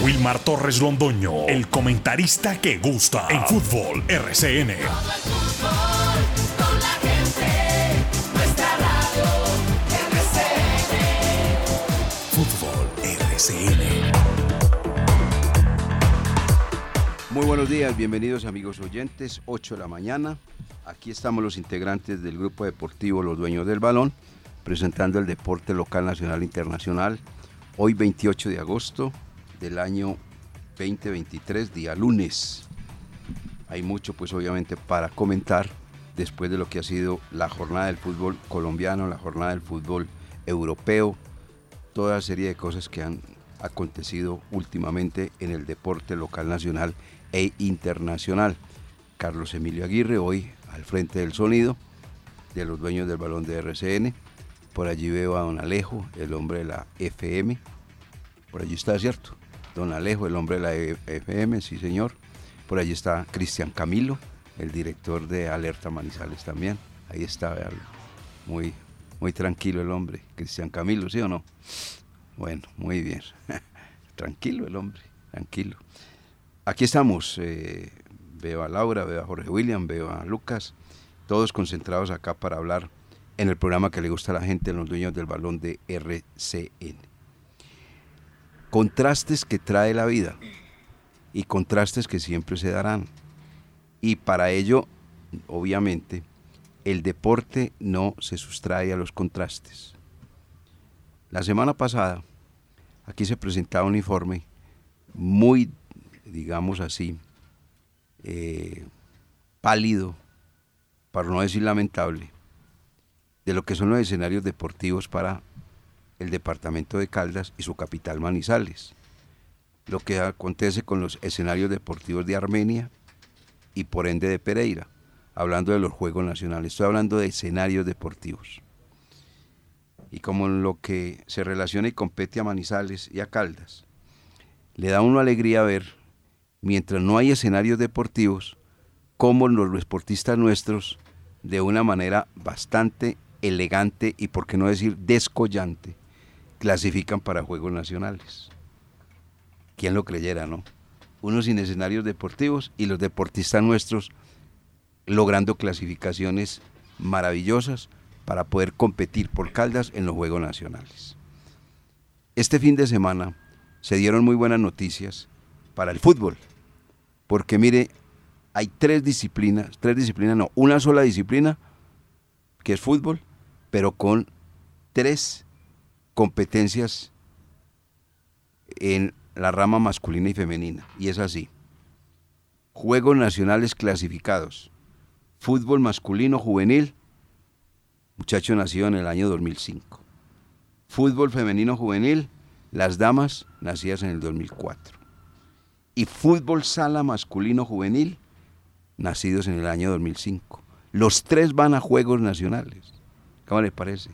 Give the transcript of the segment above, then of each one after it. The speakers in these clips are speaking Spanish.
Wilmar Torres Londoño, el comentarista que gusta en fútbol RCN. Fútbol RCN. Muy buenos días, bienvenidos amigos oyentes, 8 de la mañana. Aquí estamos los integrantes del grupo deportivo Los Dueños del Balón, presentando el deporte local, nacional e internacional. Hoy 28 de agosto del año 2023, día lunes. Hay mucho pues obviamente para comentar después de lo que ha sido la jornada del fútbol colombiano, la jornada del fútbol europeo, toda serie de cosas que han acontecido últimamente en el deporte local, nacional e internacional. Carlos Emilio Aguirre, hoy al frente del sonido de los dueños del balón de RCN. Por allí veo a don Alejo, el hombre de la FM. Por allí está, ¿cierto? Don Alejo, el hombre de la FM, sí señor. Por allí está Cristian Camilo, el director de Alerta Manizales también. Ahí está, véalo. Muy, muy tranquilo el hombre. Cristian Camilo, ¿sí o no? Bueno, muy bien. tranquilo el hombre, tranquilo. Aquí estamos. eh, veo a Laura, veo a Jorge William, veo a Lucas, todos concentrados acá para hablar en el programa que le gusta a la gente, los dueños del balón de RCN. Contrastes que trae la vida y contrastes que siempre se darán. Y para ello, obviamente, el deporte no se sustrae a los contrastes. La semana pasada, aquí se presentaba un informe muy, digamos así, eh, pálido, para no decir lamentable, de lo que son los escenarios deportivos para el departamento de Caldas y su capital Manizales. Lo que acontece con los escenarios deportivos de Armenia y por ende de Pereira, hablando de los Juegos Nacionales. Estoy hablando de escenarios deportivos. Y como lo que se relaciona y compete a Manizales y a Caldas, le da a uno alegría ver, mientras no hay escenarios deportivos, cómo los deportistas nuestros, de una manera bastante elegante y por qué no decir descollante, clasifican para Juegos Nacionales. ¿Quién lo creyera, no? Uno sin escenarios deportivos y los deportistas nuestros logrando clasificaciones maravillosas para poder competir por Caldas en los Juegos Nacionales. Este fin de semana se dieron muy buenas noticias para el fútbol, porque mire, hay tres disciplinas, tres disciplinas, no, una sola disciplina, que es fútbol, pero con tres competencias en la rama masculina y femenina. Y es así. Juegos nacionales clasificados. Fútbol masculino juvenil. Muchacho nacido en el año 2005. Fútbol femenino juvenil. Las damas nacidas en el 2004. Y fútbol sala masculino juvenil. Nacidos en el año 2005. Los tres van a Juegos Nacionales. ¿Cómo les parece?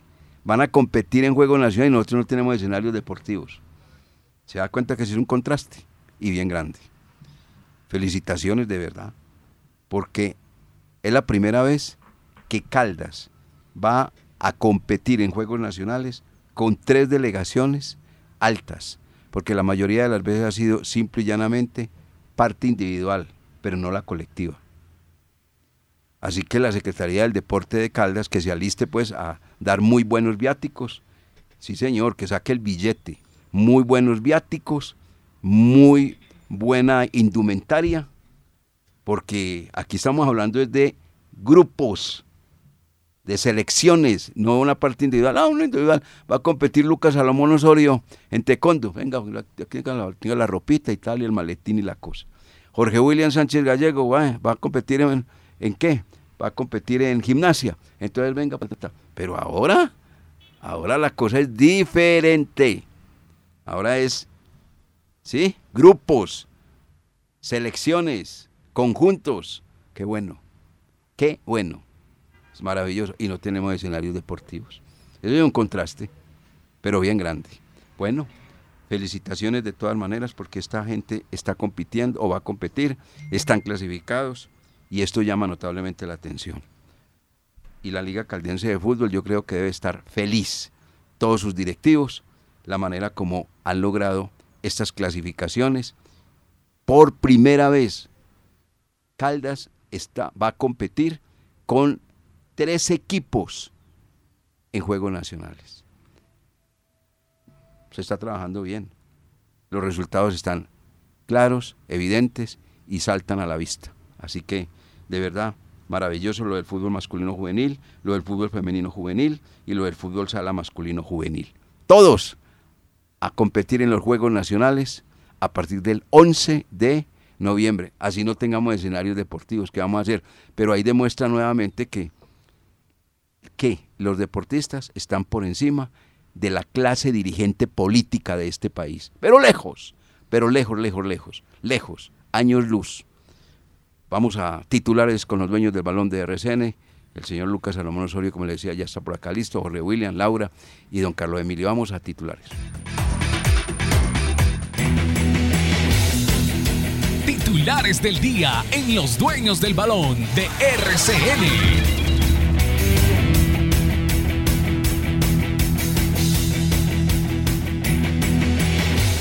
Van a competir en Juegos Nacionales y nosotros no tenemos escenarios deportivos. Se da cuenta que es un contraste y bien grande. Felicitaciones de verdad, porque es la primera vez que Caldas va a competir en Juegos Nacionales con tres delegaciones altas, porque la mayoría de las veces ha sido simple y llanamente parte individual, pero no la colectiva. Así que la Secretaría del Deporte de Caldas que se aliste pues a dar muy buenos viáticos. Sí, señor, que saque el billete. Muy buenos viáticos, muy buena indumentaria, porque aquí estamos hablando de grupos, de selecciones, no una parte individual. Ah, una individual. Va a competir Lucas Salomón Osorio en taekwondo. Venga, tenga la, tenga la ropita y tal, y el maletín y la cosa. Jorge William Sánchez Gallego va, va a competir en, ¿en qué? Va a competir en gimnasia. Entonces, venga, pero ahora, ahora la cosa es diferente. Ahora es, ¿sí? Grupos, selecciones, conjuntos. Qué bueno, qué bueno. Es maravilloso. Y no tenemos escenarios deportivos. Eso es un contraste, pero bien grande. Bueno, felicitaciones de todas maneras porque esta gente está compitiendo o va a competir, están clasificados y esto llama notablemente la atención. Y la Liga Caldense de Fútbol yo creo que debe estar feliz, todos sus directivos, la manera como han logrado estas clasificaciones. Por primera vez, Caldas está, va a competir con tres equipos en Juegos Nacionales. Se está trabajando bien. Los resultados están claros, evidentes y saltan a la vista. Así que, de verdad, maravilloso lo del fútbol masculino juvenil, lo del fútbol femenino juvenil y lo del fútbol sala masculino juvenil. Todos a competir en los Juegos Nacionales a partir del 11 de noviembre. Así no tengamos escenarios deportivos, ¿qué vamos a hacer? Pero ahí demuestra nuevamente que, que los deportistas están por encima de la clase dirigente política de este país. Pero lejos, pero lejos, lejos, lejos, lejos, años luz. Vamos a titulares con los dueños del balón de RCN. El señor Lucas Salomón Osorio, como le decía, ya está por acá listo. Jorge William, Laura y don Carlos Emilio. Vamos a titulares. Titulares del día en los dueños del balón de RCN.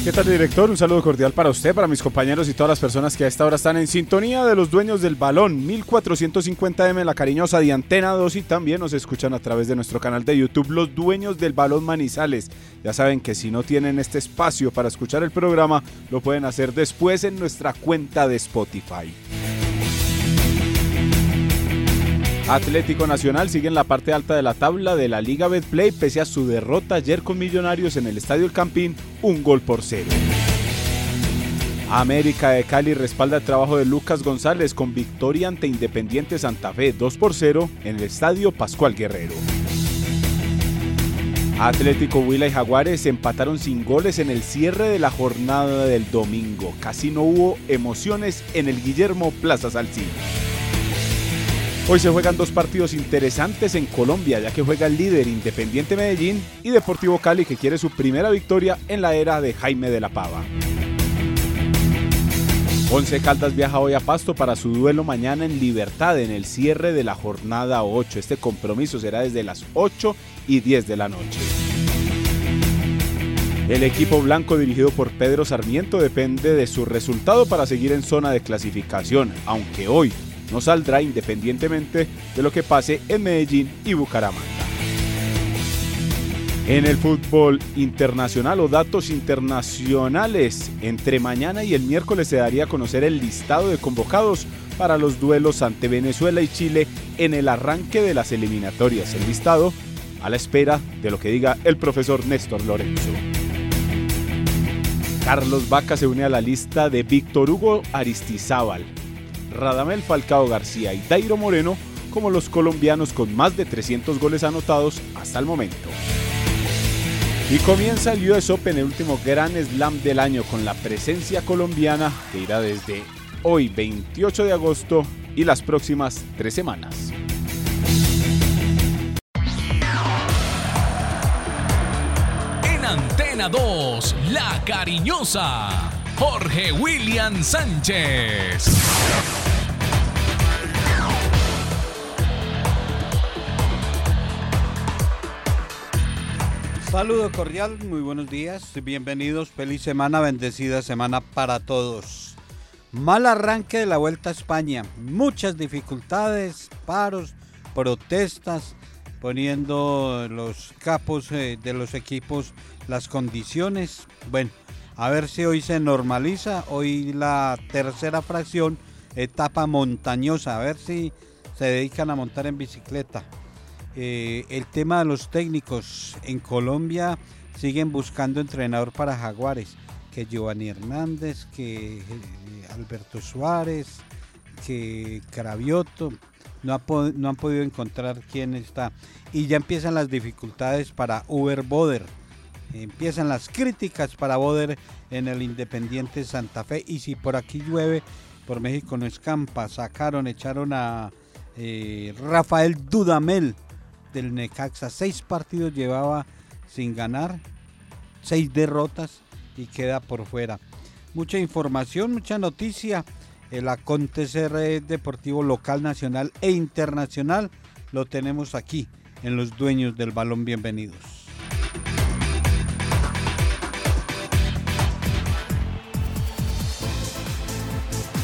¿Qué tal, director? Un saludo cordial para usted, para mis compañeros y todas las personas que a esta hora están en sintonía de los dueños del balón. 1450M, la cariñosa de Antena 2 y también nos escuchan a través de nuestro canal de YouTube, Los Dueños del Balón Manizales. Ya saben que si no tienen este espacio para escuchar el programa, lo pueden hacer después en nuestra cuenta de Spotify. Atlético Nacional sigue en la parte alta de la tabla de la Liga Betplay pese a su derrota ayer con Millonarios en el Estadio El Campín, un gol por cero. América de Cali respalda el trabajo de Lucas González con victoria ante Independiente Santa Fe 2 por 0 en el Estadio Pascual Guerrero. Atlético Huila y Jaguares empataron sin goles en el cierre de la jornada del domingo. Casi no hubo emociones en el Guillermo Plaza Salcín. Hoy se juegan dos partidos interesantes en Colombia, ya que juega el líder Independiente Medellín y Deportivo Cali, que quiere su primera victoria en la era de Jaime de la Pava. Once Caldas viaja hoy a Pasto para su duelo mañana en Libertad en el cierre de la jornada 8. Este compromiso será desde las 8 y 10 de la noche. El equipo blanco dirigido por Pedro Sarmiento depende de su resultado para seguir en zona de clasificación, aunque hoy no saldrá independientemente de lo que pase en Medellín y Bucaramanga. En el fútbol internacional o datos internacionales, entre mañana y el miércoles se daría a conocer el listado de convocados para los duelos ante Venezuela y Chile en el arranque de las eliminatorias. El listado a la espera de lo que diga el profesor Néstor Lorenzo. Carlos Vaca se une a la lista de Víctor Hugo Aristizábal, Radamel Falcao García y Dairo Moreno como los colombianos con más de 300 goles anotados hasta el momento. Y comienza el US Open, el último gran slam del año, con la presencia colombiana que irá desde hoy 28 de agosto y las próximas tres semanas. En Antena 2, La Cariñosa, Jorge William Sánchez. Saludo cordial, muy buenos días, bienvenidos, feliz semana, bendecida semana para todos. Mal arranque de la Vuelta a España, muchas dificultades, paros, protestas, poniendo los capos eh, de los equipos las condiciones. Bueno, a ver si hoy se normaliza, hoy la tercera fracción, etapa montañosa, a ver si se dedican a montar en bicicleta. Eh, el tema de los técnicos en Colombia siguen buscando entrenador para Jaguares, que Giovanni Hernández, que eh, Alberto Suárez, que Cravioto, no, no, han podido encontrar quién está. Y ya empiezan las dificultades para Uber Boder. Empiezan las críticas para Boder en el Independiente Santa Fe. Y si por aquí llueve, por México no escampa. Sacaron, echaron a eh, Rafael Dudamel del Necaxa. Seis partidos llevaba sin ganar, seis derrotas y queda por fuera. Mucha información, mucha noticia. El acontecer eh, deportivo local, nacional e internacional lo tenemos aquí en los dueños del balón. Bienvenidos.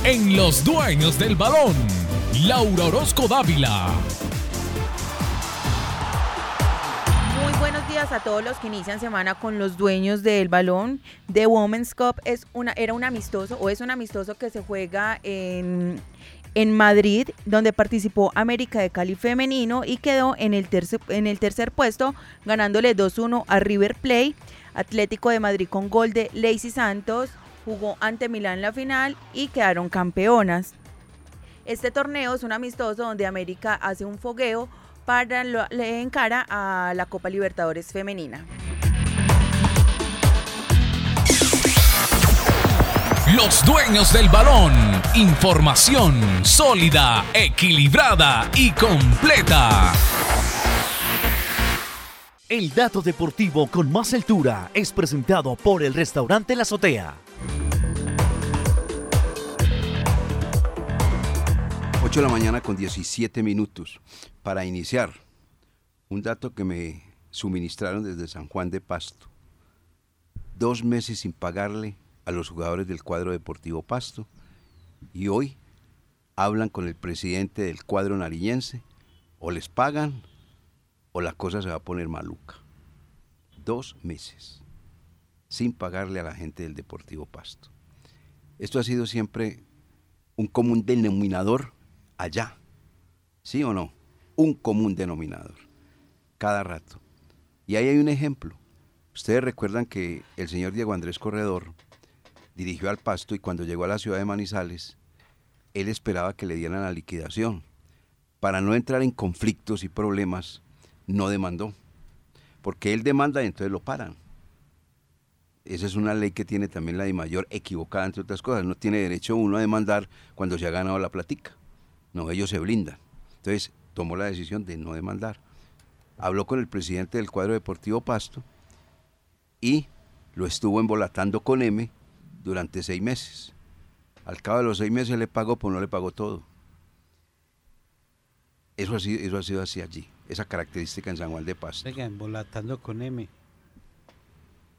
En los dueños del balón, Laura Orozco Dávila a todos los que inician semana con los dueños del balón. The Women's Cup es una, era un amistoso o es un amistoso que se juega en, en Madrid, donde participó América de Cali femenino y quedó en el en el tercer puesto, ganándole 2-1 a River Plate. Atlético de Madrid con gol de Lacey Santos jugó ante Milán la final y quedaron campeonas. Este torneo es un amistoso donde América hace un fogueo para lo, le encara a la Copa Libertadores femenina. Los dueños del balón. Información sólida, equilibrada y completa. El dato deportivo con más altura es presentado por el restaurante La Azotea. 8 de la mañana con 17 minutos. Para iniciar, un dato que me suministraron desde San Juan de Pasto. Dos meses sin pagarle a los jugadores del cuadro deportivo Pasto y hoy hablan con el presidente del cuadro nariñense o les pagan o la cosa se va a poner maluca. Dos meses sin pagarle a la gente del Deportivo Pasto. Esto ha sido siempre un común denominador allá. ¿Sí o no? Un común denominador. Cada rato. Y ahí hay un ejemplo. Ustedes recuerdan que el señor Diego Andrés Corredor dirigió al Pasto y cuando llegó a la ciudad de Manizales, él esperaba que le dieran la liquidación. Para no entrar en conflictos y problemas, no demandó. Porque él demanda y entonces lo paran. Esa es una ley que tiene también la de mayor equivocada, entre otras cosas. No tiene derecho uno a demandar cuando se ha ganado la platica. No, ellos se blindan. Entonces tomó la decisión de no demandar. Habló con el presidente del cuadro deportivo Pasto y lo estuvo embolatando con M durante seis meses. Al cabo de los seis meses le pagó, pues no le pagó todo. Eso ha sido, eso ha sido así allí, esa característica en San Juan de Pasto. Venga, embolatando con M.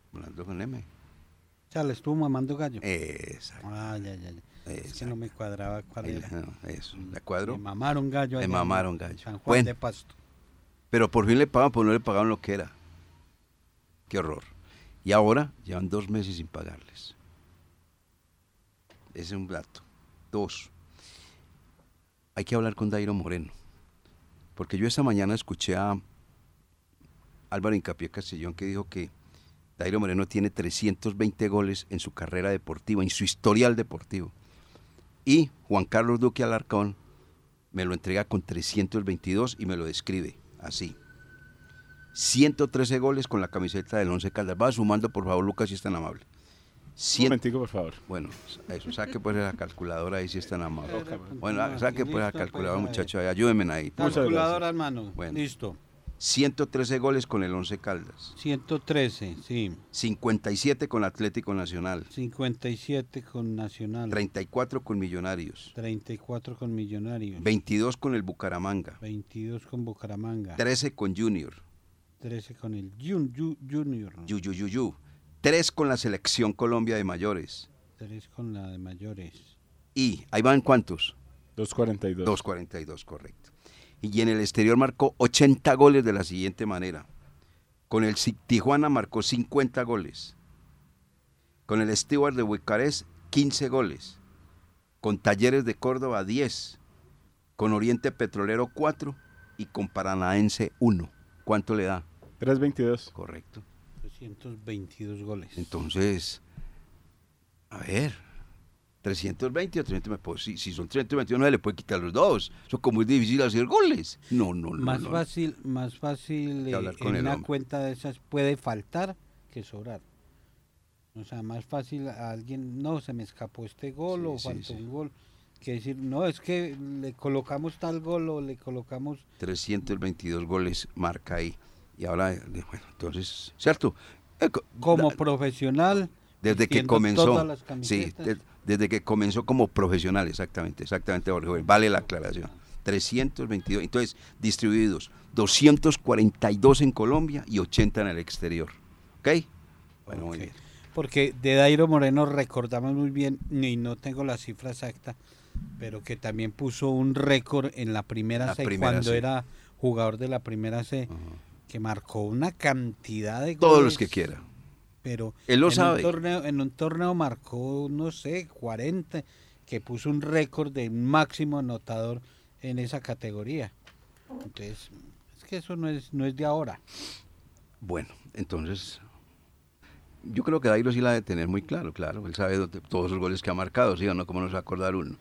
Embolatando con M. O sea, le estuvo mamando gallo. Exacto. Ah, ya, ya, ya. Que Exacto. no me cuadraba cuál Ahí, era. no, eso, ¿de acuerdo? Me mamaron gallo. Mamaron gallo. San Juan Bueno. de Pasto. Pero por fin le pagan, pues no le pagaron lo que era. Qué horror. Y ahora llevan dos meses sin pagarles. Ese es un dato. Dos. Hay que hablar con Dairo Moreno. Porque yo esta mañana escuché a Álvaro Incapié Castellón que dijo que Dairo Moreno tiene 320 goles en su carrera deportiva, en su historial deportivo. Y Juan Carlos Duque Alarcón me lo entrega con 322 y me lo describe así. 113 goles con la camiseta del Once Caldas. Va sumando, por favor, Lucas, si es tan amable. Un momentico, por favor. Bueno, eso, saque pues la calculadora ahí si es tan amable. Bueno, saque pues la calculadora, pues, a ver. muchacho, ahí, ayúdenme ahí. Calculadora, hermano. Bueno. Listo. 113 goles con el Once Caldas. 113, sí. 57 con Atlético Nacional. 57 con Nacional. 34 con Millonarios. 34 con Millonarios. 22 con el Bucaramanga. 22 con Bucaramanga. 13 con Junior. 13 con el Ju- Junior. Yu, yu, yu, yu. 3 con la Selección Colombia de Mayores. 3 con la de mayores. Y, ¿ahí van cuántos? 2.42. 2.42, correcto. Y en el exterior marcó 80 goles de la siguiente manera. Con el Tijuana marcó 50 goles. Con el Stewart de Bucarest, 15 goles. Con Talleres de Córdoba, 10. Con Oriente Petrolero, 4. Y con Paranaense, 1. ¿Cuánto le da? 3.22. Correcto. 322 goles. Entonces, a ver, 320 o 320, pues, si, si son 321 no se le puede quitar los dos. Eso como es difícil hacer goles. No, no, no. más no. fácil, más fácil eh, hablar con en el una hombre. cuenta de esas puede faltar que sobrar. O sea, más fácil a alguien, no, se me escapó este gol Sí, o faltó sí. un gol. Que decir, no, es que le colocamos tal gol o le colocamos 322 goles marca ahí. Y ahora, eh, bueno, entonces, ¿cierto? Eh, co- como la- profesional. Desde que comenzó, sí, de- desde que comenzó como profesional, exactamente, exactamente, Jorge vale la aclaración. 322, entonces, distribuidos, 242 en Colombia y 80 en el exterior. ¿Ok? Bueno, muy bien. Porque de Dairo Moreno recordamos muy bien, y no tengo la cifra exacta, pero que también puso un récord en la primera La C primera cuando C. era jugador de la primera C, que marcó una cantidad de Todos los goles, que quiera. Pero Él lo en sabe. Un torneo, en un torneo marcó, no sé, 40, que puso un récord de máximo anotador en esa categoría. Entonces, es que eso no es, no es de ahora. Bueno, entonces, yo creo que Dairo sí la ha de tener muy claro, claro. Él sabe todos los goles que ha marcado, ¿sí o no? ¿Cómo no se va a acordar uno?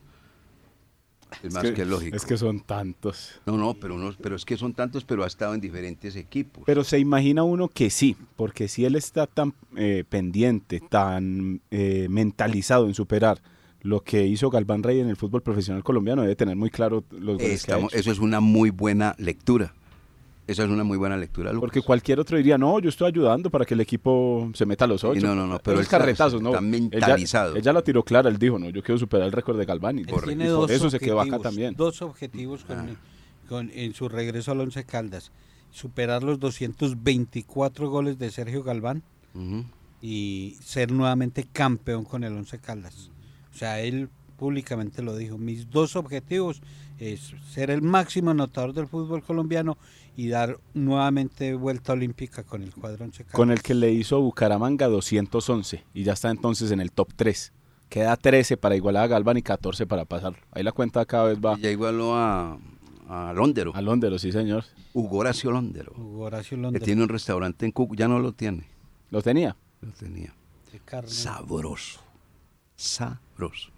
Es más que, lógico. Es que son tantos. No, no, pero, unos, pero es que son tantos, pero ha estado en diferentes equipos. Pero se imagina uno que sí, porque si él está tan eh, pendiente, tan eh, mentalizado en superar lo que hizo Galván Rey en el fútbol profesional colombiano, debe tener muy claro los goles que ha hecho. eso es una muy buena lectura. Esa es una muy buena lectura, Lucas. Porque cualquier otro diría, no, yo estoy ayudando para que el equipo se meta a los ocho. no, no, no, pero él está- carretazos, ¿no? está mentalizado. Él ya, lo tiró clara, él dijo, no, yo quiero superar el récord de Galván. Y, Él por, tiene y por dos eso se quedó acá objetivos, también. Dos objetivos con, Ah. con- en su regreso al Once Caldas. Superar los 224 goles de Sergio Galván Ujú. y ser nuevamente campeón con el Once Caldas. O sea, él públicamente lo dijo. Mis dos objetivos es ser el máximo anotador del fútbol colombiano y dar nuevamente vuelta olímpica con el cuadro Once Caldas. Con el que le hizo Bucaramanga 211 y ya está entonces en el top 3. Queda 13 para igualar a Galván y 14 para pasar. Ahí la cuenta cada vez va Y Ya igualó a, a Londero, a Londres, sí señor. Hugo Horacio Londero, Hugo Horacio que Londres, tiene un restaurante en Cuco, ya no lo tiene, ¿Lo tenía? lo tenía. de carne. Sabroso, sabroso.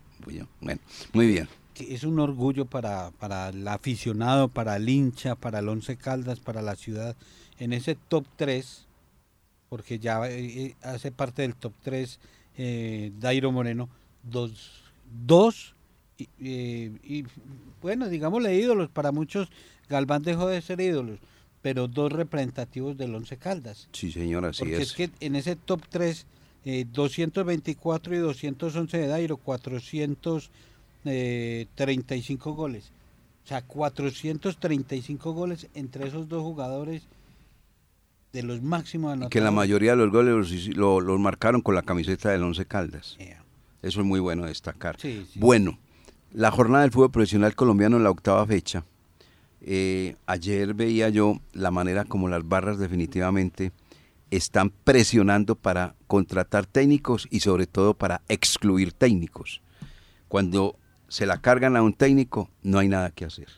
Bueno, muy bien. Que es un orgullo para, para el aficionado, para el hincha, para el Once Caldas, para la ciudad, en ese top 3, porque ya eh, eh, hace parte del top 3 eh, Dairo Moreno, dos, dos y, eh, y, bueno, digámosle ídolos, para muchos Galván dejó de ser ídolos, pero dos representativos del Once Caldas. Sí, señor, así Porque es. es. que en ese top 3, eh, 224 y 211 de Dairo, 435 goles. O sea, 435 goles entre esos dos jugadores de los máximos Y anotadores. que la mayoría de los goles los, los marcaron con la camiseta del Once Caldas. Yeah. Eso es muy bueno destacar. Sí, sí. Bueno, la jornada del fútbol profesional colombiano en la octava fecha. Eh, ayer veía yo la manera como las barras definitivamente están presionando para contratar técnicos y sobre todo para excluir técnicos. Cuando se la cargan a un técnico, no hay nada que hacer.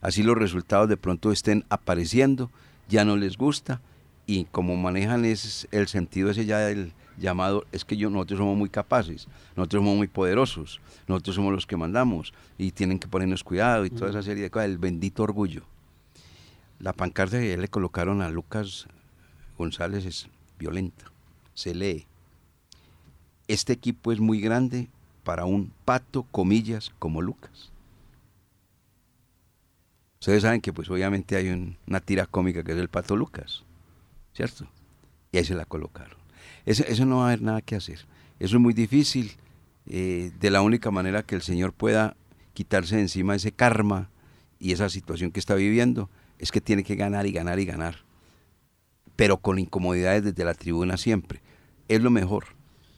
Así los resultados de pronto estén apareciendo, ya no les gusta y como manejan es el sentido ese ya del llamado, es que yo, nosotros somos muy capaces, nosotros somos muy poderosos, nosotros somos los que mandamos y tienen que ponernos cuidado y toda esa serie de cosas, el bendito orgullo. La pancarta que le colocaron a Lucas González es violenta, se lee. Este equipo es muy grande para un pato, comillas, como Lucas. Ustedes saben que pues obviamente hay un- una tira cómica que es el pato Lucas, ¿cierto? Y ahí se la colocaron. Eso, eso no va a haber nada que hacer. Eso es muy difícil. eh, de la única manera que el Señor pueda quitarse de encima ese karma y esa situación que está viviendo es que tiene que ganar y ganar y ganar. Pero con incomodidades desde la tribuna siempre. Es lo mejor.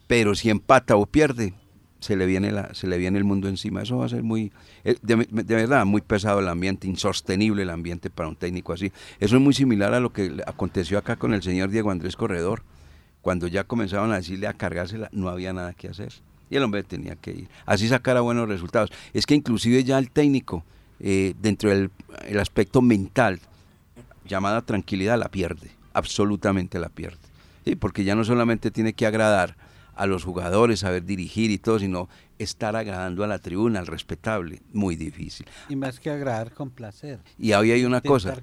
Pero si empata o pierde, se le viene, la, se le viene el mundo encima. Eso va a ser muy, eh, de, verdad, muy pesado el ambiente, insostenible el ambiente para un técnico así. Eso es muy similar a lo que aconteció acá con el señor Diego Andrés Corredor. Cuando ya comenzaban a decirle a cargársela, no había nada que hacer. Y el hombre tenía que ir. Así sacara buenos resultados. Es que inclusive ya el técnico, eh, dentro del el aspecto mental, llamada tranquilidad, la pierde. Absolutamente la pierde. Porque ya no solamente tiene que agradar a los jugadores, saber dirigir y todo, sino estar agradando a la tribuna, al respetable. Muy difícil. Y más que agradar con placer. Y ahí hay una cosa.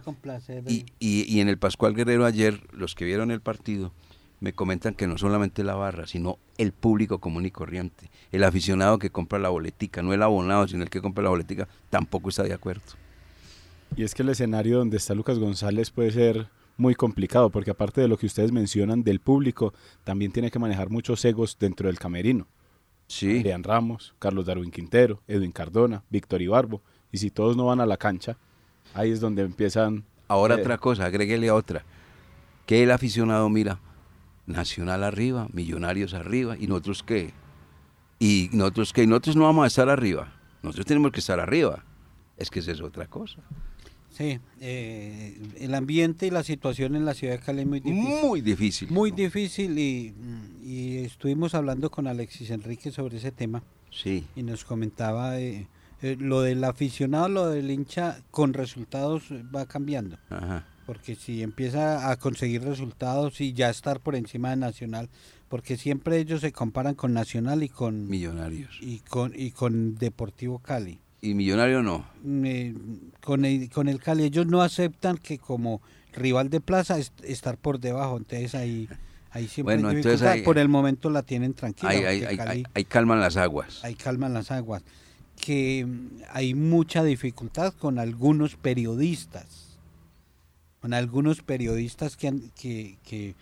Y, y, y en el Pascual Guerrero ayer, los que vieron el partido, me comentan que no solamente la barra, sino el público común y corriente. El aficionado que compra la boletica, no el abonado, sino el que compra la boletica, tampoco está de acuerdo. Y es que el escenario donde está Lucas González puede ser muy complicado, porque aparte de lo que ustedes mencionan del público, también tiene que manejar muchos egos dentro del camerino. Sí, Adrián Ramos, Carlos Darwin Quintero, Edwin Cardona, Víctor Ibarbo. Y si todos no van a la cancha, ahí es donde empiezan... ahora eh, otra cosa, agréguele a otra. Que el aficionado mira Nacional arriba, Millonarios arriba, y nosotros qué. Y nosotros qué, nosotros no vamos a estar arriba, nosotros tenemos que estar arriba. Es que esa es otra cosa. Sí, eh, el ambiente y la situación en la ciudad de Cali es muy difícil. Muy difícil. Muy difícil y, y estuvimos hablando con Alexis Enrique sobre ese tema Sí. y nos comentaba eh, eh, lo del aficionado, lo del hincha con resultados va cambiando. Ajá. Porque si empieza a conseguir resultados y ya estar por encima de Nacional, porque siempre ellos se comparan con Nacional y con Millonarios. y con y con Deportivo Cali. Y Millonario no. Eh, con, el, con el Cali ellos no aceptan que como rival de plaza est- estar por debajo, entonces ahí ahí siempre Bueno, hay entonces por el momento la tienen tranquila. Ahí, ahí, Cali- ahí calman las aguas. ahí calman las aguas. Que mm, hay mucha dificultad con algunos periodistas, con algunos periodistas que han, que, que,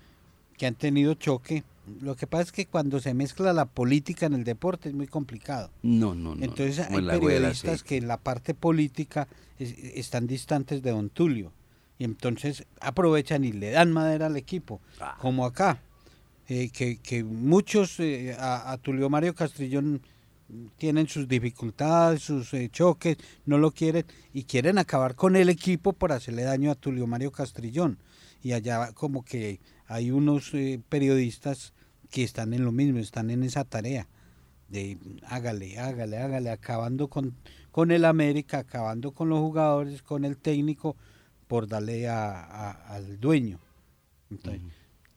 que han tenido choque. Lo que pasa es que cuando se mezcla la política en el deporte es muy complicado. No, no, no. Entonces hay en la abuela, periodistas sí. que en la parte política es- están distantes de Don Tulio. Y entonces aprovechan y le dan madera al equipo, Ah. como acá. eh, que, que muchos eh, a, a Tulio Mario Castrillón tienen sus dificultades, sus eh, choques, no lo quieren y quieren acabar con el equipo por hacerle daño a Tulio Mario Castrillón. Y allá como que hay unos eh, periodistas que están en lo mismo, están en esa tarea de hágale, hágale, hágale, acabando con, con el América, acabando con los jugadores, con el técnico, por darle a, a- al dueño. Entonces,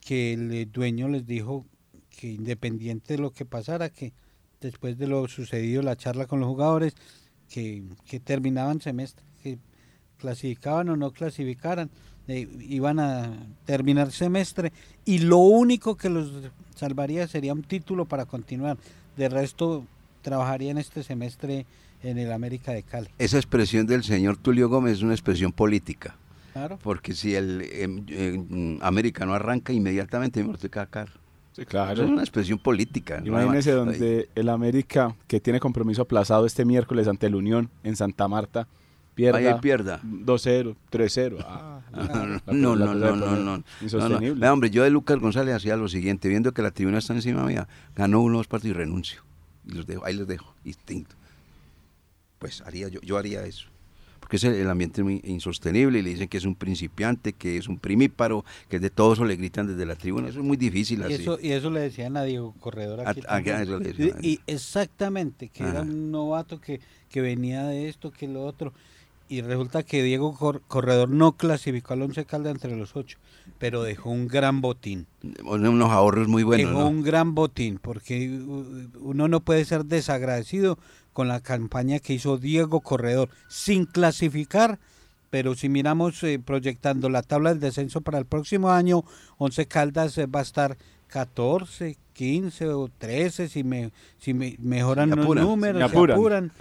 Que el eh, dueño les dijo que independiente de lo que pasara, que después de lo sucedido, la charla con los jugadores, que, que terminaban semestre, que clasificaban o no clasificaran, eh, iban a terminar semestre y lo único que los salvaría sería un título para continuar. De resto, trabajaría en este semestre en el América de Cali. Esa expresión del señor Tulio Gómez es una expresión política. Claro. Porque si el em, em, América no arranca inmediatamente, me toca sacar. Sí, Eso claro. es una expresión política. Imagínese Ay, donde el América, que tiene compromiso aplazado este miércoles ante el Unión en Santa Marta, pierda, Vaya y pierda. 2-0, 3-0. Ah, No, no, no, no, no, no. Insostenible. no. Hombre, yo de Lucas González hacía lo siguiente, viendo que la tribuna está encima mía, ganó uno dos partidos y renuncio. Y los dejo, ahí los dejo, instinto. Pues haría yo, yo haría eso. Porque es el, el ambiente muy insostenible y le dicen que es un principiante, que es un primíparo, que de todo eso le gritan desde la tribuna. Eso es muy difícil Y así. eso, y eso le decían a Diego Corredor aquí. A- a- también. eso le decían. y, y exactamente, que era un novato que, que venía de esto, que lo otro. Y resulta que Diego Cor- Corredor no clasificó al Once Caldas entre los ocho, pero dejó un gran botín. Unos ahorros muy buenos, dejó ¿no? un gran botín, porque uno no puede ser desagradecido con la campaña que hizo Diego Corredor, sin clasificar, pero si miramos eh, proyectando la tabla del descenso para el próximo año, Once Caldas eh, va a estar 14, 15 o 13 si me si me mejoran Se los apuran, números, se se apuran. apuran.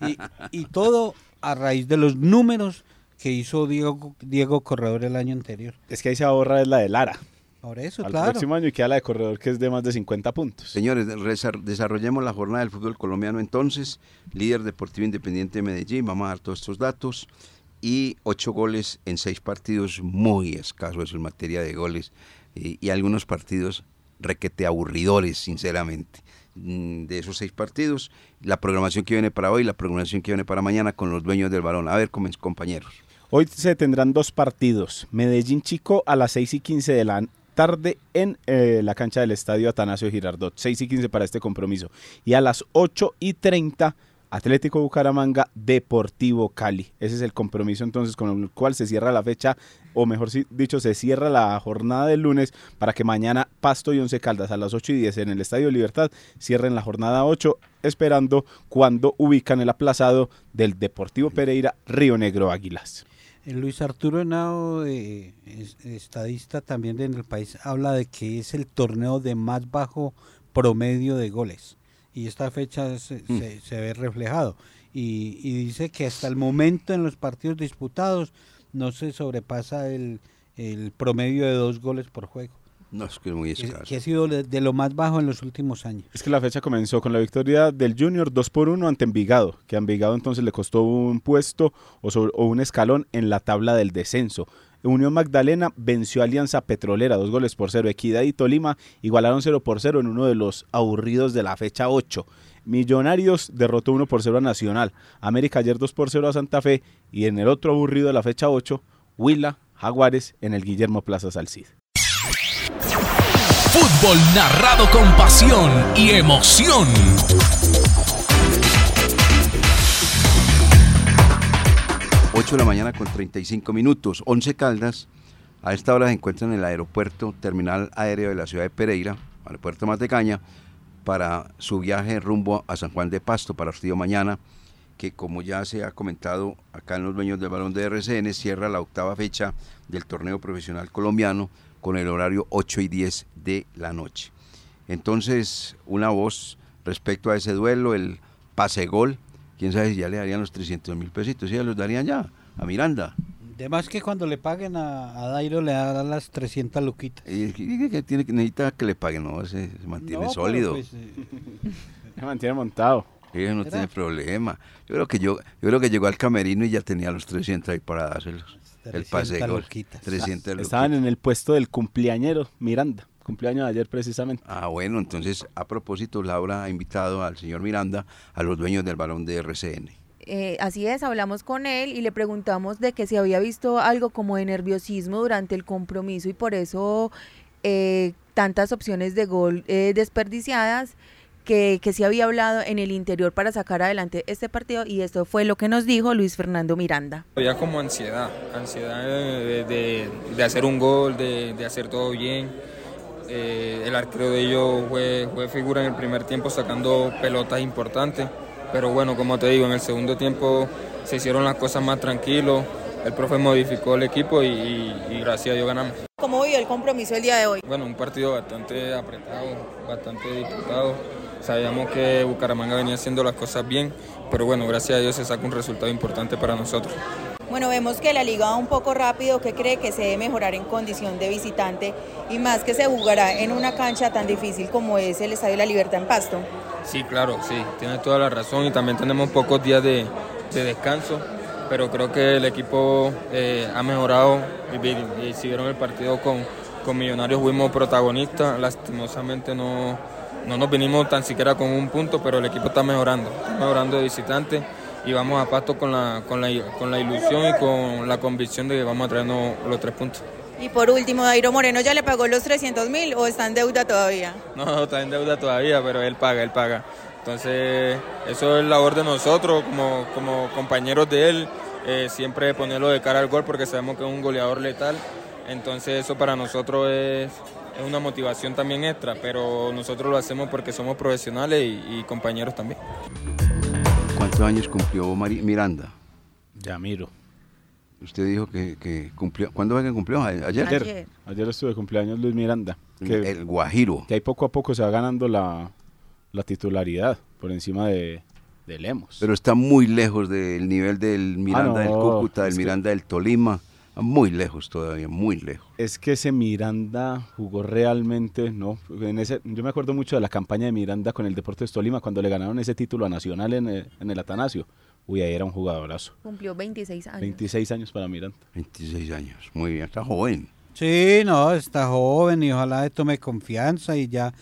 Y, y todo a raíz de los números que hizo Diego, Diego Corredor el año anterior. Es que ahí se ahorra es la de Lara. Por eso, Al claro. próximo año y queda la de corredor que es de más de 50 puntos. Señores, desarrollemos la jornada del fútbol colombiano entonces. Líder Deportivo Independiente de Medellín, vamos a dar todos estos datos. Y ocho goles en seis partidos, muy escaso eso en materia de goles. Y, y algunos partidos requete aburridores, sinceramente. Mm, De esos seis partidos, la programación que viene para hoy, la programación que viene para mañana con los dueños del balón. A ver, compañeros. Hoy se tendrán dos partidos. Medellín Chico a las 6 y 15 de la tarde en eh, la cancha del estadio Atanasio Girardot. 6 y 15 para este compromiso. Y a las 8 y 30 Atlético Bucaramanga Deportivo Cali. Ese es el compromiso entonces con el cual se cierra la fecha, o mejor dicho, se cierra la jornada del lunes para que mañana Pasto y Once Caldas a las 8 y 10 en el Estadio Libertad cierren la jornada 8, esperando cuando ubican el aplazado del Deportivo Pereira Río Negro Águilas. Eh, Luis Arturo Henao, eh, es- estadista también en el país, habla de que es el torneo de más bajo promedio de goles. Y esta fecha se, Mm. se- se ve reflejado. Y, y dice que hasta el momento en los partidos disputados no se sobrepasa el, el promedio de dos goles por juego. No, es que es muy escaso. que ha sido de, de lo más bajo en los últimos años. Es que la fecha comenzó con la victoria del Junior 2 por 1 ante Envigado, que a Envigado entonces le costó un puesto o, sobre- o un escalón en la tabla del descenso. Unión Magdalena venció Alianza Petrolera, dos goles por cero. Equidad y Tolima igualaron 0 por 0 en uno de los aburridos de la fecha 8. Millonarios derrotó 1 por 0 a Nacional. América ayer 2 por 0 a Santa Fe. Y en el otro aburrido de la fecha 8, Huila, Jaguares en el Guillermo Plaza Salcid. Fútbol narrado con pasión y emoción. 8 de la mañana con 35 minutos. 11 Caldas. A esta hora se encuentran en el aeropuerto terminal aéreo de la ciudad de Pereira, aeropuerto Matecaña, para su viaje rumbo a San Juan de Pasto para el mañana, que como ya se ha comentado acá en los dueños del balón de RCN, cierra la octava fecha del torneo profesional colombiano con el horario 8 y 10 de la noche. Entonces, una voz respecto a ese duelo, el pase gol quién sabe si ya le darían los 300 mil pesitos, si ya los darían ya, a Miranda. De más que cuando le paguen a, Dairo le darán las 300 luquitas. Y, que tiene, necesita que le paguen, no, se, mantiene sólido. Pues, eh, se mantiene montado. Ella no tiene problema. Yo creo que yo, yo creo que llegó al camerino y ya tenía los 300 ahí para dárselos. El pase gol. 300 Estaban en el puesto del cumpleañero Miranda cumpleaños de ayer precisamente. Ah, bueno, entonces a propósito, Laura ha invitado al señor Miranda a los dueños del balón de RCN. Eh, así es, hablamos con él y le preguntamos de que si había visto algo como de nerviosismo durante el compromiso y por eso eh, tantas opciones de gol eh, desperdiciadas. Que, que se había hablado en el interior para sacar adelante este partido y esto fue lo que nos dijo Luis Fernando Miranda. Había como ansiedad, ansiedad de, de, hacer un gol, de, de hacer todo bien eh, el arquero de ellos fue, fue figura en el primer tiempo sacando pelotas importantes, pero bueno, como te digo, en el segundo tiempo se hicieron las cosas más tranquilos, el profe modificó el equipo y, gracias a Dios ganamos. ¿Cómo vivió el compromiso el día de hoy? Bueno, un partido bastante apretado, bastante disputado. Sabíamos que Bucaramanga venía haciendo las cosas bien, pero bueno, gracias a Dios se saca un resultado importante para nosotros. Bueno, vemos que la liga va un poco rápido, ¿qué cree que se debe mejorar en condición de visitante y más que se jugará en una cancha tan difícil como es el Estadio la Libertad en Pasto? Sí, claro, sí, tiene toda la razón y también tenemos pocos días de, descanso, pero creo que el equipo eh, ha mejorado y, vieron el partido con, Millonarios fuimos protagonistas, lastimosamente no, no nos vinimos tan siquiera con un punto, pero el equipo está mejorando, mejorando de visitante y vamos a Pasto con la, con la, con la ilusión y con la convicción de que vamos a traernos los tres puntos. Y por último, Dairo Moreno ya le pagó los 300 mil o está en deuda todavía? No, está en deuda todavía, pero él paga, él paga. Entonces, eso es labor de nosotros como, como compañeros de él, eh, siempre ponerlo de cara al gol porque sabemos que es un goleador letal. Entonces, eso para nosotros es, es una motivación también extra, pero nosotros lo hacemos porque somos profesionales y, y compañeros también. ¿Cuántos años cumplió Miranda? Ya miro. Usted dijo que, cumplió. ¿Cuándo fue que cumplió? ¿Ayer? Ayer, Ayer estuve de cumpleaños Luis Miranda. el Guajiro. Que ahí poco a poco se va ganando la, titularidad por encima de, Lemos. Pero está muy lejos del nivel del Miranda ah, del Cúcuta, del Miranda del Tolima. Muy lejos todavía, muy lejos. Es que ese Miranda jugó realmente, ¿no? En ese, yo me acuerdo mucho de la campaña de Miranda con el Deportes Tolima cuando le ganaron ese título a Nacional en el, en el Atanasio. Uy, ahí era un jugadorazo. Cumplió 26 años. 26 años para Miranda. 26 años, muy bien, está joven. Sí, no, está joven y ojalá tome confianza y ya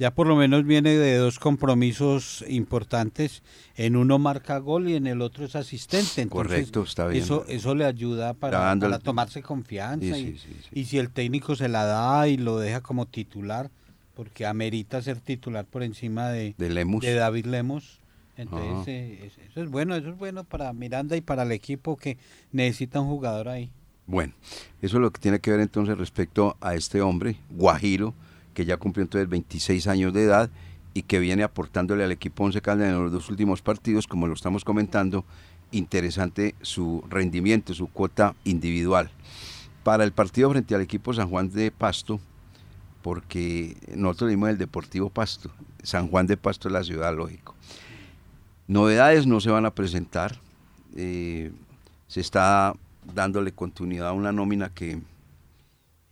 ya por lo menos viene de dos compromisos importantes. En uno marca gol y en el otro es asistente. Correcto, está bien. Eso, eso le ayuda para, tomarse confianza. y, si el técnico se la da y lo deja como titular, porque amerita ser titular por encima de, de, David Lemos. Entonces, eh, eso es bueno, eso es bueno para Miranda y para el equipo que necesita un jugador ahí. Bueno, eso es lo que tiene que ver entonces respecto a este hombre, Guajiro, que ya cumplió entonces 26 años de edad y que viene aportándole al equipo Once Caldas en los dos últimos partidos, como lo estamos comentando, interesante su rendimiento, su cuota individual. Para el partido frente al equipo San Juan de Pasto, porque nosotros vimos el Deportivo Pasto, San Juan de Pasto es la ciudad, lógico. Novedades no se van a presentar, eh, se está dándole continuidad a una nómina que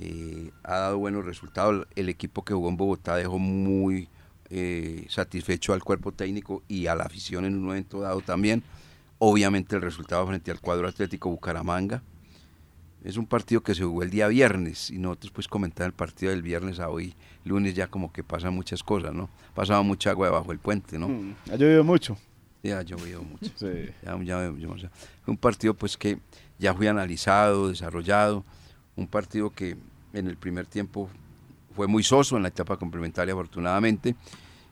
eh, ha dado buenos resultados. El equipo que jugó en Bogotá dejó muy eh, satisfecho al cuerpo técnico y a la afición en un momento dado también. Obviamente el resultado frente al cuadro atlético Bucaramanga. es un partido que se jugó el día viernes y nosotros pues comentar el partido del viernes a hoy, lunes ya como que pasan muchas cosas, ¿no? Pasaba mucha agua debajo del puente, ¿no? Mm, ha llovido mucho. Ya ha llovido mucho. Sí. Ya- un partido pues que ya fue analizado, desarrollado, un partido que en el primer tiempo fue muy soso en la etapa complementaria afortunadamente,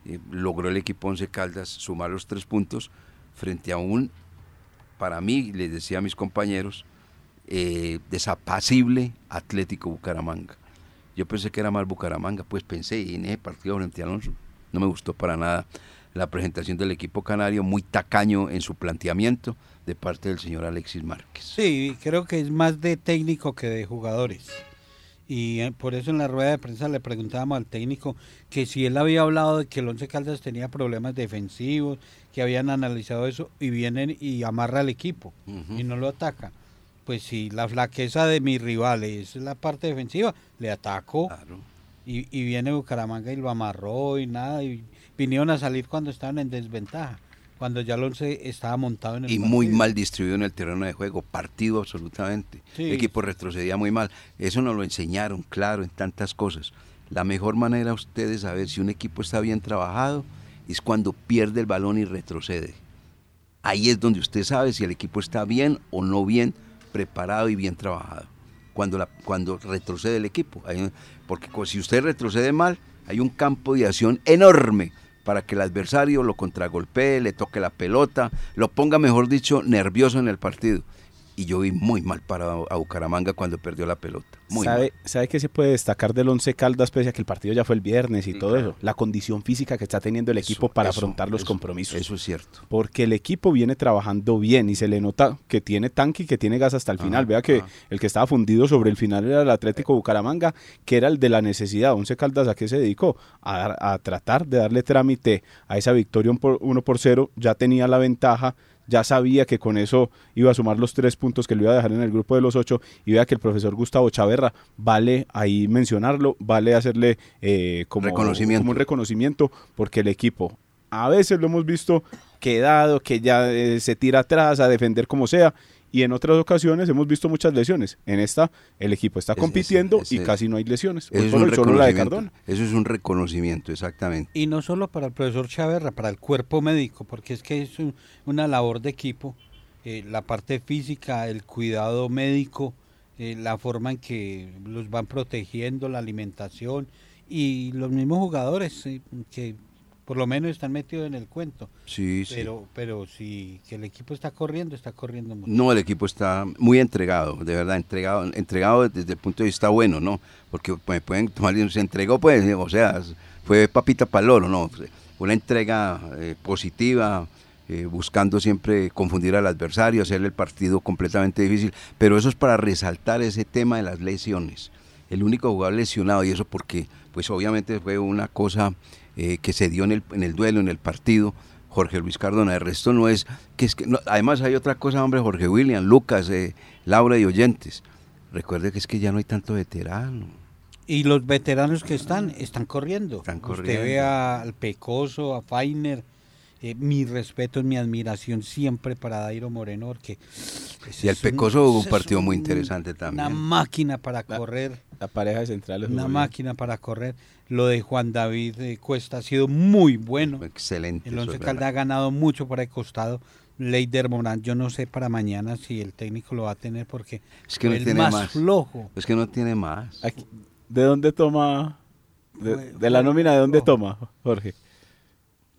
eh, logró el equipo Once Caldas sumar los tres puntos frente a un, para mí, les decía a mis compañeros, eh, desapacible Atlético Bucaramanga. Yo pensé que era más Bucaramanga, pues pensé y en ese partido frente a Alonso no me gustó para nada la presentación del equipo canario, muy tacaño en su planteamiento de parte del señor Alexis Márquez. Sí, creo que es más de técnico que de jugadores. Y eh, por eso en la rueda de prensa le preguntábamos al técnico que si él había hablado de que el Once Caldas tenía problemas defensivos, que habían analizado eso y vienen y amarra al equipo y no lo ataca. Pues si la flaqueza de mis rivales es la parte defensiva, le ataco Claro. y, y viene Bucaramanga y lo amarró y nada. Y vinieron a salir cuando estaban en desventaja, cuando ya el Once estaba montado en el y muy mal distribuido en el terreno de juego, partido absolutamente. Sí. El equipo retrocedía muy mal. Eso nos lo enseñaron, claro, en tantas cosas. La mejor manera ustedes de saber si un equipo está bien trabajado es cuando pierde el balón y retrocede. Ahí es donde usted sabe si el equipo está bien o no bien preparado y bien trabajado. Cuando, la, cuando retrocede el equipo. Porque si usted retrocede mal, hay un campo de acción enorme para que el adversario lo contragolpee, le toque la pelota, lo ponga, mejor dicho, nervioso en el partido. Y yo vi muy mal parado a Bucaramanga cuando perdió la pelota. Muy ¿Sabe, mal. ¿Sabe qué se puede destacar del Once Caldas pese a que el partido ya fue el viernes y Sí, todo claro. eso? La condición física que está teniendo el equipo Eso, para eso, afrontar los eso, compromisos. Eso es cierto. Porque el equipo viene trabajando bien y se le nota que tiene tanque y que tiene gas hasta el Ajá, final. Vea que ajá. el que estaba fundido sobre el final era el Atlético Bucaramanga, que era el de la necesidad. Once Caldas a qué se dedicó? A, dar- a tratar de darle trámite a esa victoria 1 por, uno por 0. Ya tenía la ventaja, ya sabía que con eso iba a sumar los tres puntos que le iba a dejar en el grupo de los ocho. Y vea que el profesor Gustavo Chaverra, vale ahí mencionarlo, vale hacerle eh, como, Reconocimiento. como un reconocimiento, porque el equipo a veces lo hemos visto quedado, que ya eh, se tira atrás a defender como sea. Y en otras ocasiones hemos visto muchas lesiones. En esta, el equipo está compitiendo y casi no hay lesiones. Eso es, por un hoy solo la de reconocimiento. Cardona. Eso es un reconocimiento, exactamente. Y no solo para el profesor Chaverra, para el cuerpo médico, porque es que es un- una labor de equipo, eh, la parte física, el cuidado médico, eh, la forma en que los van protegiendo, la alimentación y los mismos jugadores eh, que por lo menos están metidos en el cuento. Sí, sí. Pero, pero si que el equipo está corriendo, está corriendo mucho. No, el equipo está muy entregado, de verdad, entregado, entregado desde el punto de vista bueno, ¿no? Porque pues, pueden tomar, se entregó, pues, o sea, fue papita para el oro, ¿no? Una entrega eh, positiva, eh, buscando siempre confundir al adversario, hacerle el partido completamente difícil, pero eso es para resaltar ese tema de las lesiones. El único jugador lesionado, y eso porque, pues obviamente fue una cosa eh, que se dio en el, en el duelo, en el partido, Jorge Luis Cardona. El resto no es que es que no- además hay otra cosa, hombre, Jorge William, Lucas, eh, Laura y oyentes. Recuerde que es que ya no hay tanto veterano. Y los veteranos que están, están corriendo. Están Usted corriendo. ve a- al Pecoso, a Fainer. Eh, mi respeto, mi admiración siempre para Dairo Moreno, porque... Y el es un- Pecoso un es partido muy interesante también. Una máquina para La- correr, La pareja de centrales. una bien. máquina para correr. Lo de Juan David eh, Cuesta ha sido muy bueno. Excelente. El Once Caldas ha ganado mucho por el costado. Leider Morán, yo no sé para mañana si el técnico lo va a tener porque Es que no el tiene más, más. flojo. Es que no tiene más. Aquí- ¿De dónde toma? De, la nómina, ¿de dónde toma, Jorge?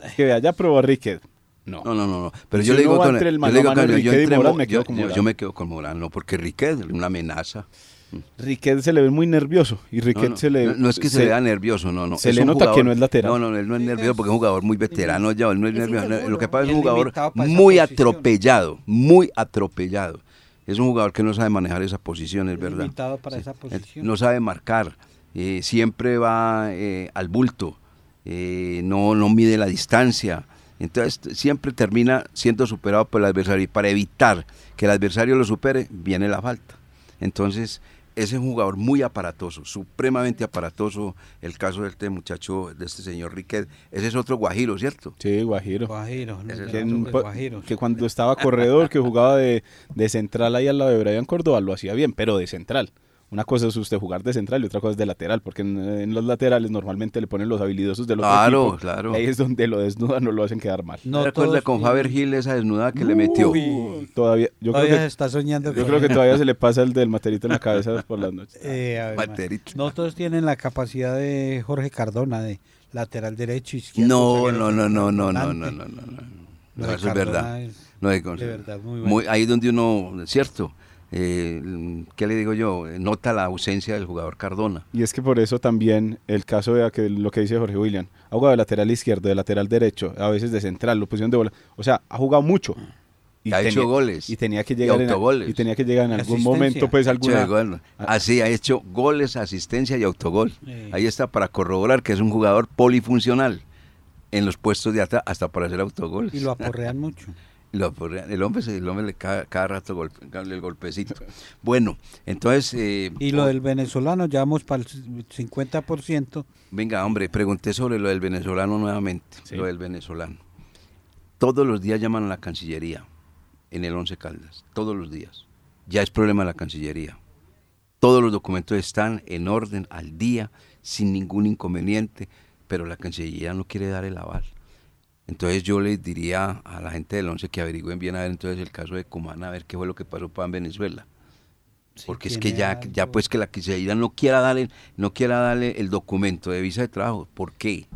Es que vea, ya probó a Riquet. No. No, no, no, no. Pero yo le digo con yo mano le digo mano yo me quedo yo- con yo- Morán. yo me quedo con Morán, no, porque Riquet es una amenaza. Riquet se le ve muy nervioso y No, Riquet no, se le no, no es que se, vea nervioso, no, no. se es le nota que no es lateral. No, no, él no es nervioso porque es un jugador muy veterano ya, él no es Es nervioso. inseguro. Lo que pasa es un jugador muy posición. atropellado, muy atropellado. Es un jugador que no sabe manejar esa posición, es verdad. Limitado para Sí. esa Él posición. No sabe marcar, eh, siempre va eh, al bulto, eh, no, no mide la distancia. Entonces siempre termina siendo superado por el adversario y para evitar que el adversario lo supere, viene la falta. Entonces, ese es un jugador muy aparatoso, supremamente aparatoso. El caso de este muchacho, de este señor Riquet, ese es otro Guajiro, ¿cierto? Sí, Guajiro. Guajiro, no, es en- que cuando estaba corredor, que jugaba de, de central ahí al lado de Brian Córdoba, lo hacía bien, pero de central. Una cosa es usted jugar de central y otra cosa es de lateral, porque en, en los laterales normalmente le ponen los habilidosos del otro Claro, equipo. claro. Ahí es donde lo desnudan o lo hacen quedar mal. No ¿Te acuerdas todos con Faber Gil esa desnuda que le metió? Todavía, yo todavía creo se que, está soñando yo creo que todavía se le pasa el del materito en la cabeza por las noches. Eh, ver, no todos tienen la capacidad de Jorge Cardona, de lateral derecho, izquierdo. No, no, no, no, no, no, no, no, no, no. No, de eso es verdad. es No, de, de verdad, muy muy- bueno. ahí es donde uno, cierto, eh, ¿qué le digo yo? Nota la ausencia del jugador Cardona. Y es que por eso también el caso de lo que dice Jorge William, ha jugado de lateral izquierdo, de lateral derecho, a veces de central, lo pusieron de bola. O sea, ha jugado mucho. Y ha hecho goles. Y tenía que Y llegar en, autogoles. y tenía que llegar en algún momento, pues hecho alguna. gol. Así ha hecho goles, asistencia y autogol. Sí. Ahí está para corroborar que es un jugador polifuncional en los puestos de atrás, hasta para hacer autogoles. Y lo aporrean mucho. Lo el hombre, el hombre le cada, cada rato golpe- el golpecito. Bueno, entonces, eh, Y lo del venezolano, ya vamos para el 50%. venga, hombre, pregunté sobre lo del venezolano nuevamente, Sí. lo del venezolano. Todos los días llaman a la Cancillería en el Once Caldas, todos los días. Ya es problema de la Cancillería. Todos los documentos están en orden, al día, sin ningún inconveniente, pero la Cancillería no quiere dar el aval. Entonces yo les diría a la gente del Once que averigüen bien a ver entonces el caso de Cumana, a ver qué fue lo que pasó para en Venezuela. Porque es que ya, ya pues que la Cancillería no quiera darle, no quiera darle el documento de visa de trabajo. ¿Por qué?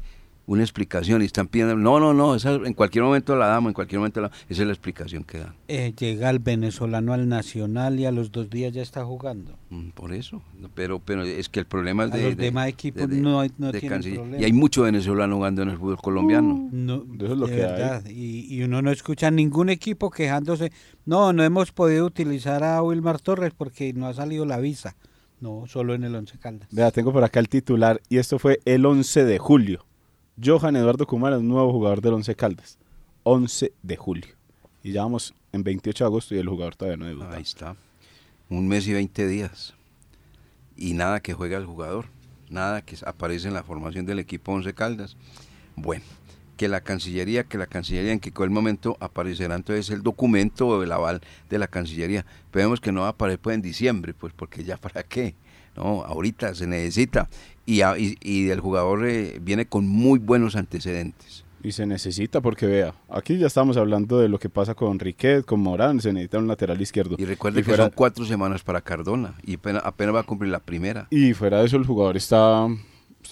Una explicación y están pidiendo, no, no, no, esa en cualquier momento la damos, en cualquier momento la esa es la explicación que dan. Eh, llega el venezolano al Nacional y a los dos días ya está jugando. Mm, Por eso, pero pero es que el problema es A de, los de- demás equipos de- de- no hay- no de tienen problema. Y hay mucho venezolano jugando en el fútbol colombiano. No, Eso es lo de que hay. verdad. Y, y uno no escucha ningún equipo quejándose. No, no hemos podido utilizar a Wilmar Torres porque no ha salido la visa. No, solo en el Once Caldas. Vea, tengo por acá el titular y esto fue el 11 de julio. Johan Eduardo Kumara, un nuevo jugador del Once Caldas. 11 de julio. Y ya vamos en 28 de agosto y el jugador todavía no debuta. Ahí está. Un mes y 20 días. Y nada que juega el jugador. Nada que aparece en la formación del equipo Once Caldas. Bueno, que la Cancillería, que la Cancillería en que el momento aparecerá entonces el documento o el aval de la Cancillería. Pero vemos que no va a aparecer en diciembre, pues porque ya para qué. No, ahorita se necesita. Y, y, y el jugador eh, viene con muy buenos antecedentes. Y se necesita porque vea, aquí ya estamos hablando de lo que pasa con Riquet, con Morán, se necesita un lateral izquierdo. Y recuerde que fuera, son cuatro semanas para Cardona y apenas, apenas va a cumplir la primera. y fuera de eso el jugador está,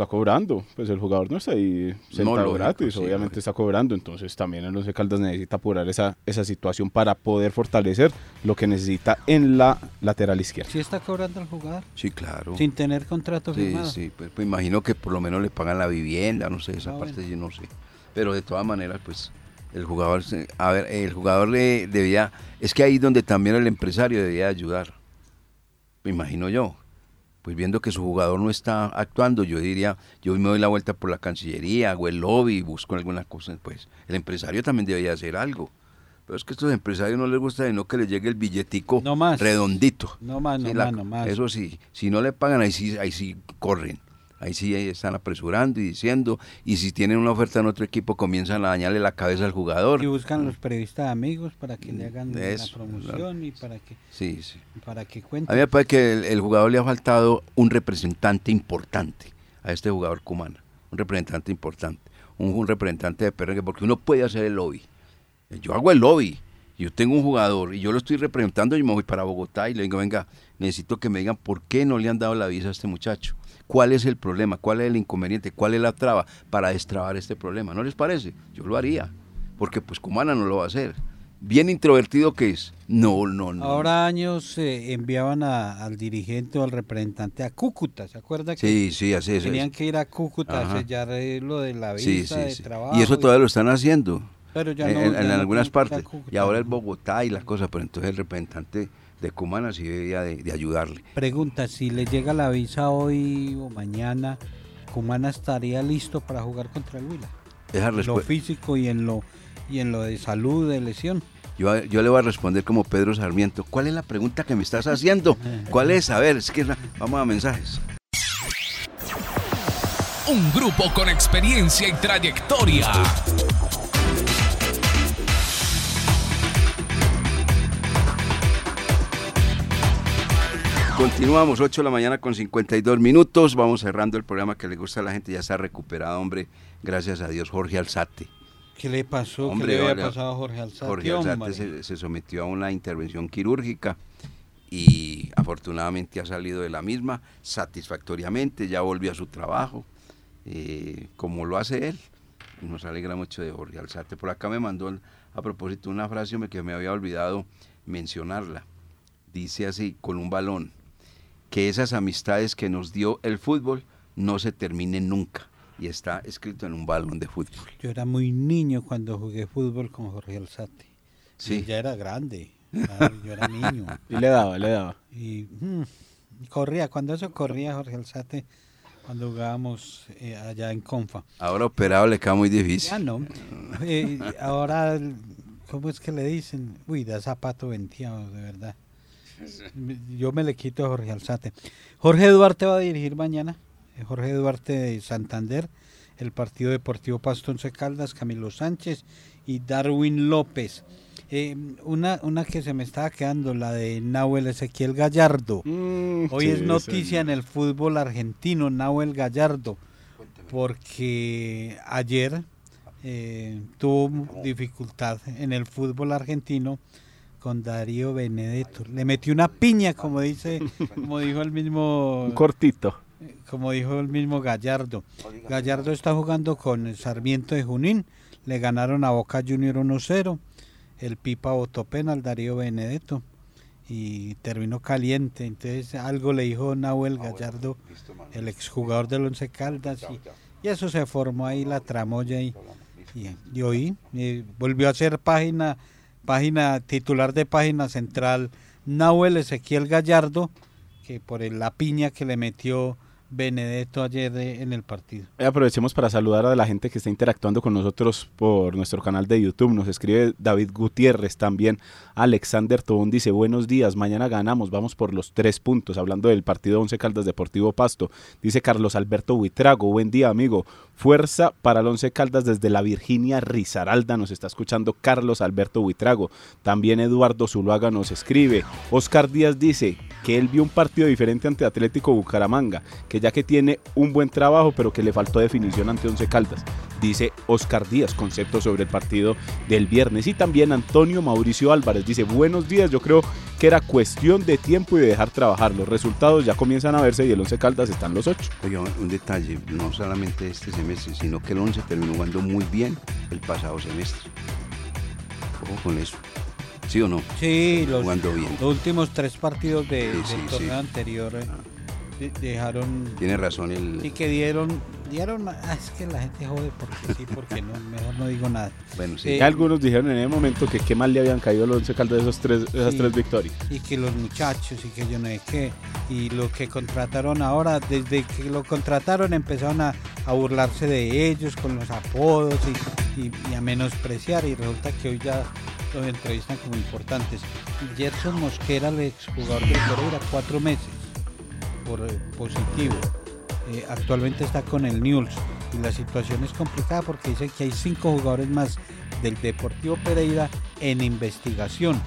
está cobrando, pues el jugador no está ahí sentado lógico, gratis, sí, obviamente lógico. está cobrando, entonces también el Once Caldas necesita apurar esa, esa situación para poder fortalecer lo que necesita en la lateral izquierda. ¿Sí está cobrando el jugador? Sí, claro. Sin tener contrato Sí, firmado. sí, pues, pues imagino que por lo menos le pagan la vivienda, no sé, esa Ah, parte bueno. yo no sé. Pero de todas maneras, pues el jugador, a ver, el jugador le debía, es que ahí donde también el empresario debía ayudar, me imagino yo. Pues viendo que su jugador no está actuando, yo diría, yo me doy la vuelta por la Cancillería, hago el lobby, busco alguna cosa, pues el empresario también debería hacer algo. Pero es que a estos empresarios no les gusta no que les llegue el billetico No más. redondito. No más, no Sí, la- más, no más. Eso sí, si no le pagan, ahí sí, ahí sí corren. Ahí sí están apresurando y diciendo. Y si tienen una oferta en otro equipo, comienzan a dañarle la cabeza al jugador. Y buscan los periodistas amigos para que le hagan eso, la promoción y para que, Sí, sí. para que A mí cuenten. me parece que el, el jugador le ha faltado un representante importante a este jugador cumana. Un representante importante. Un, un representante de perrenque, porque uno puede hacer el lobby. Yo hago el lobby. Yo tengo un jugador y yo lo estoy representando. Yo me voy para Bogotá y le digo, venga, necesito que me digan por qué no le han dado la visa a este muchacho. ¿Cuál es el problema? ¿Cuál es el inconveniente? ¿Cuál es la traba para destrabar este problema? ¿No les parece? Yo lo haría. Porque pues Cumana no lo va a hacer. Bien introvertido que es. No, no, no. Ahora años eh, enviaban a- al dirigente o al representante a Cúcuta, ¿se acuerda que Sí, sí, así es. tenían que ir a Cúcuta Ajá. a sellar eh, lo de la visa Sí, sí, de sí. trabajo? Y eso todavía lo están haciendo. Pero ya en, no- en- ya en no algunas partes. Y ahora es Bogotá y la cosa, pero entonces el representante de Cumana sí debería de, de ayudarle. Pregunta, si le llega la visa hoy o mañana, ¿Cumana estaría listo para jugar contra el Huila? Esa En lo físico y en lo y en lo de salud, de lesión. Yo, yo le voy a responder como Pedro Sarmiento. ¿Cuál es la pregunta que me estás haciendo? ¿Cuál es? A ver, es que vamos a mensajes. Un grupo con experiencia y trayectoria. Continuamos, 8 de la mañana con 52 minutos. Vamos cerrando el programa que le gusta a la gente. Ya está recuperado, hombre. Gracias a Dios, Jorge Alzate. ¿Qué le pasó? Hombre, ¿Qué le había vale. pasado a Jorge Alzate? Jorge Alzate se, se sometió a una intervención quirúrgica y afortunadamente ha salido de la misma satisfactoriamente, ya volvió a su trabajo, eh, como lo hace él. Nos alegra mucho de Jorge Alzate. Por acá me mandó a propósito una frase que me había olvidado mencionarla. Dice así, con un balón, que esas amistades que nos dio el fútbol no se terminen nunca. Y está escrito en un balón de fútbol. Yo era muy niño cuando jugué fútbol con Jorge Alzate. Sí. Y ya era grande. claro, yo era niño. Y le daba, le daba. Y mm, corría, cuando eso corría Jorge Alzate, cuando jugábamos eh, allá en Confa. Ahora operado le queda muy difícil. Ya no. Eh, ahora, ¿cómo es que le dicen? Uy, da zapato venteado, de verdad. Yo me le quito a Jorge Alzate. Jorge Duarte va a dirigir mañana. eh, Jorge Duarte de Santander, el Partido Deportivo Pasto Once Caldas, Camilo Sánchez y Darwin López. Eh, una, una que se me estaba quedando, la de Nahuel Ezequiel Gallardo. Hoy sí, es noticia en el fútbol argentino, Nahuel Gallardo, porque ayer eh, tuvo dificultad en el fútbol argentino con Darío Benedetto. Le metió una piña, como dice, como dijo el mismo, Un cortito. como dijo el mismo Gallardo. Gallardo está jugando con Sarmiento de Junín, le ganaron a Boca Junior 1-0. El Pipa votó penal Darío Benedetto y terminó caliente. Entonces algo le dijo Nahuel Gallardo, el exjugador del Once Caldas, y, y eso se formó ahí la tramoya y, y, y hoy eh, volvió a ser página, página titular de página central Nahuel Ezequiel Gallardo, que por la piña que le metió Benedetto ayer en el partido. Eh, Aprovechemos para saludar a la gente que está interactuando con nosotros por nuestro canal de YouTube. Nos escribe David Gutiérrez también. Alexander Tobón dice, buenos días, mañana ganamos, vamos por los tres puntos. Hablando del partido Once Caldas Deportivo Pasto. Dice Carlos Alberto Buitrago, buen día amigo. Fuerza para el Once Caldas desde la Virginia Rizaralda. Nos está escuchando Carlos Alberto Buitrago. También Eduardo Zuluaga nos escribe. Oscar Díaz dice que él vio un partido diferente ante Atlético Bucaramanga, que ya que tiene un buen trabajo, pero que le faltó definición ante Once Caldas. Dice Oscar Díaz, concepto sobre el partido del viernes. Y también Antonio Mauricio Álvarez dice, buenos días, yo creo que era cuestión de tiempo y de dejar trabajar. Los resultados ya comienzan a verse y el Once Caldas están los ocho. Oye, un detalle, no solamente este semestre, sino que el 11 terminó jugando muy bien el pasado semestre. Ojo con eso. ¿Sí o no? Sí, los, Jugando bien. los últimos tres partidos de, Sí, del sí, torneo sí. anterior eh, de- dejaron Tiene razón el... y que dieron dieron ah, es que la gente jode porque sí porque no mejor no digo nada Bueno, sí. Eh, algunos dijeron en ese momento que qué mal le habían caído al Once Caldas esos tres, esas Sí. tres victorias. y que los muchachos y que yo no sé qué y lo que contrataron ahora desde que lo contrataron empezaron a, a burlarse de ellos con los apodos y, y- y a menospreciar y resulta que hoy ya los entrevistan como importantes Gerson Mosquera el exjugador del Pereira cuatro meses eh, positivo Eh, actualmente está con el Newell's y la situación es complicada porque dice que hay cinco jugadores más del Deportivo Pereira en investigación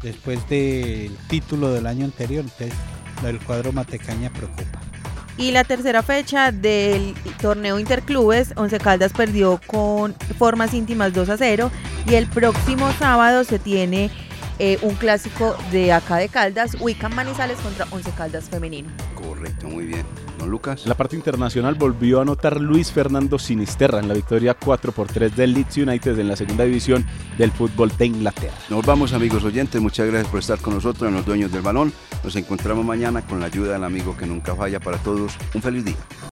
después del título del año anterior. Entonces, del cuadro Matecaña preocupa. Y la tercera fecha del torneo Interclubes, Once Caldas perdió con formas íntimas 2 a 0 y el próximo sábado se tiene eh, un clásico de acá de Caldas, Wiccan Manizales contra Once Caldas femenino. Correcto, muy bien. ¿No, Lucas? En la parte internacional volvió a anotar Luis Fernando Sinisterra en la victoria 4 por 3 del Leeds United en la segunda división del fútbol de Inglaterra. Nos vamos, amigos oyentes. Muchas gracias por estar con nosotros en Los Dueños del Balón. Nos encontramos mañana con la ayuda del amigo que nunca falla para todos. Un feliz día.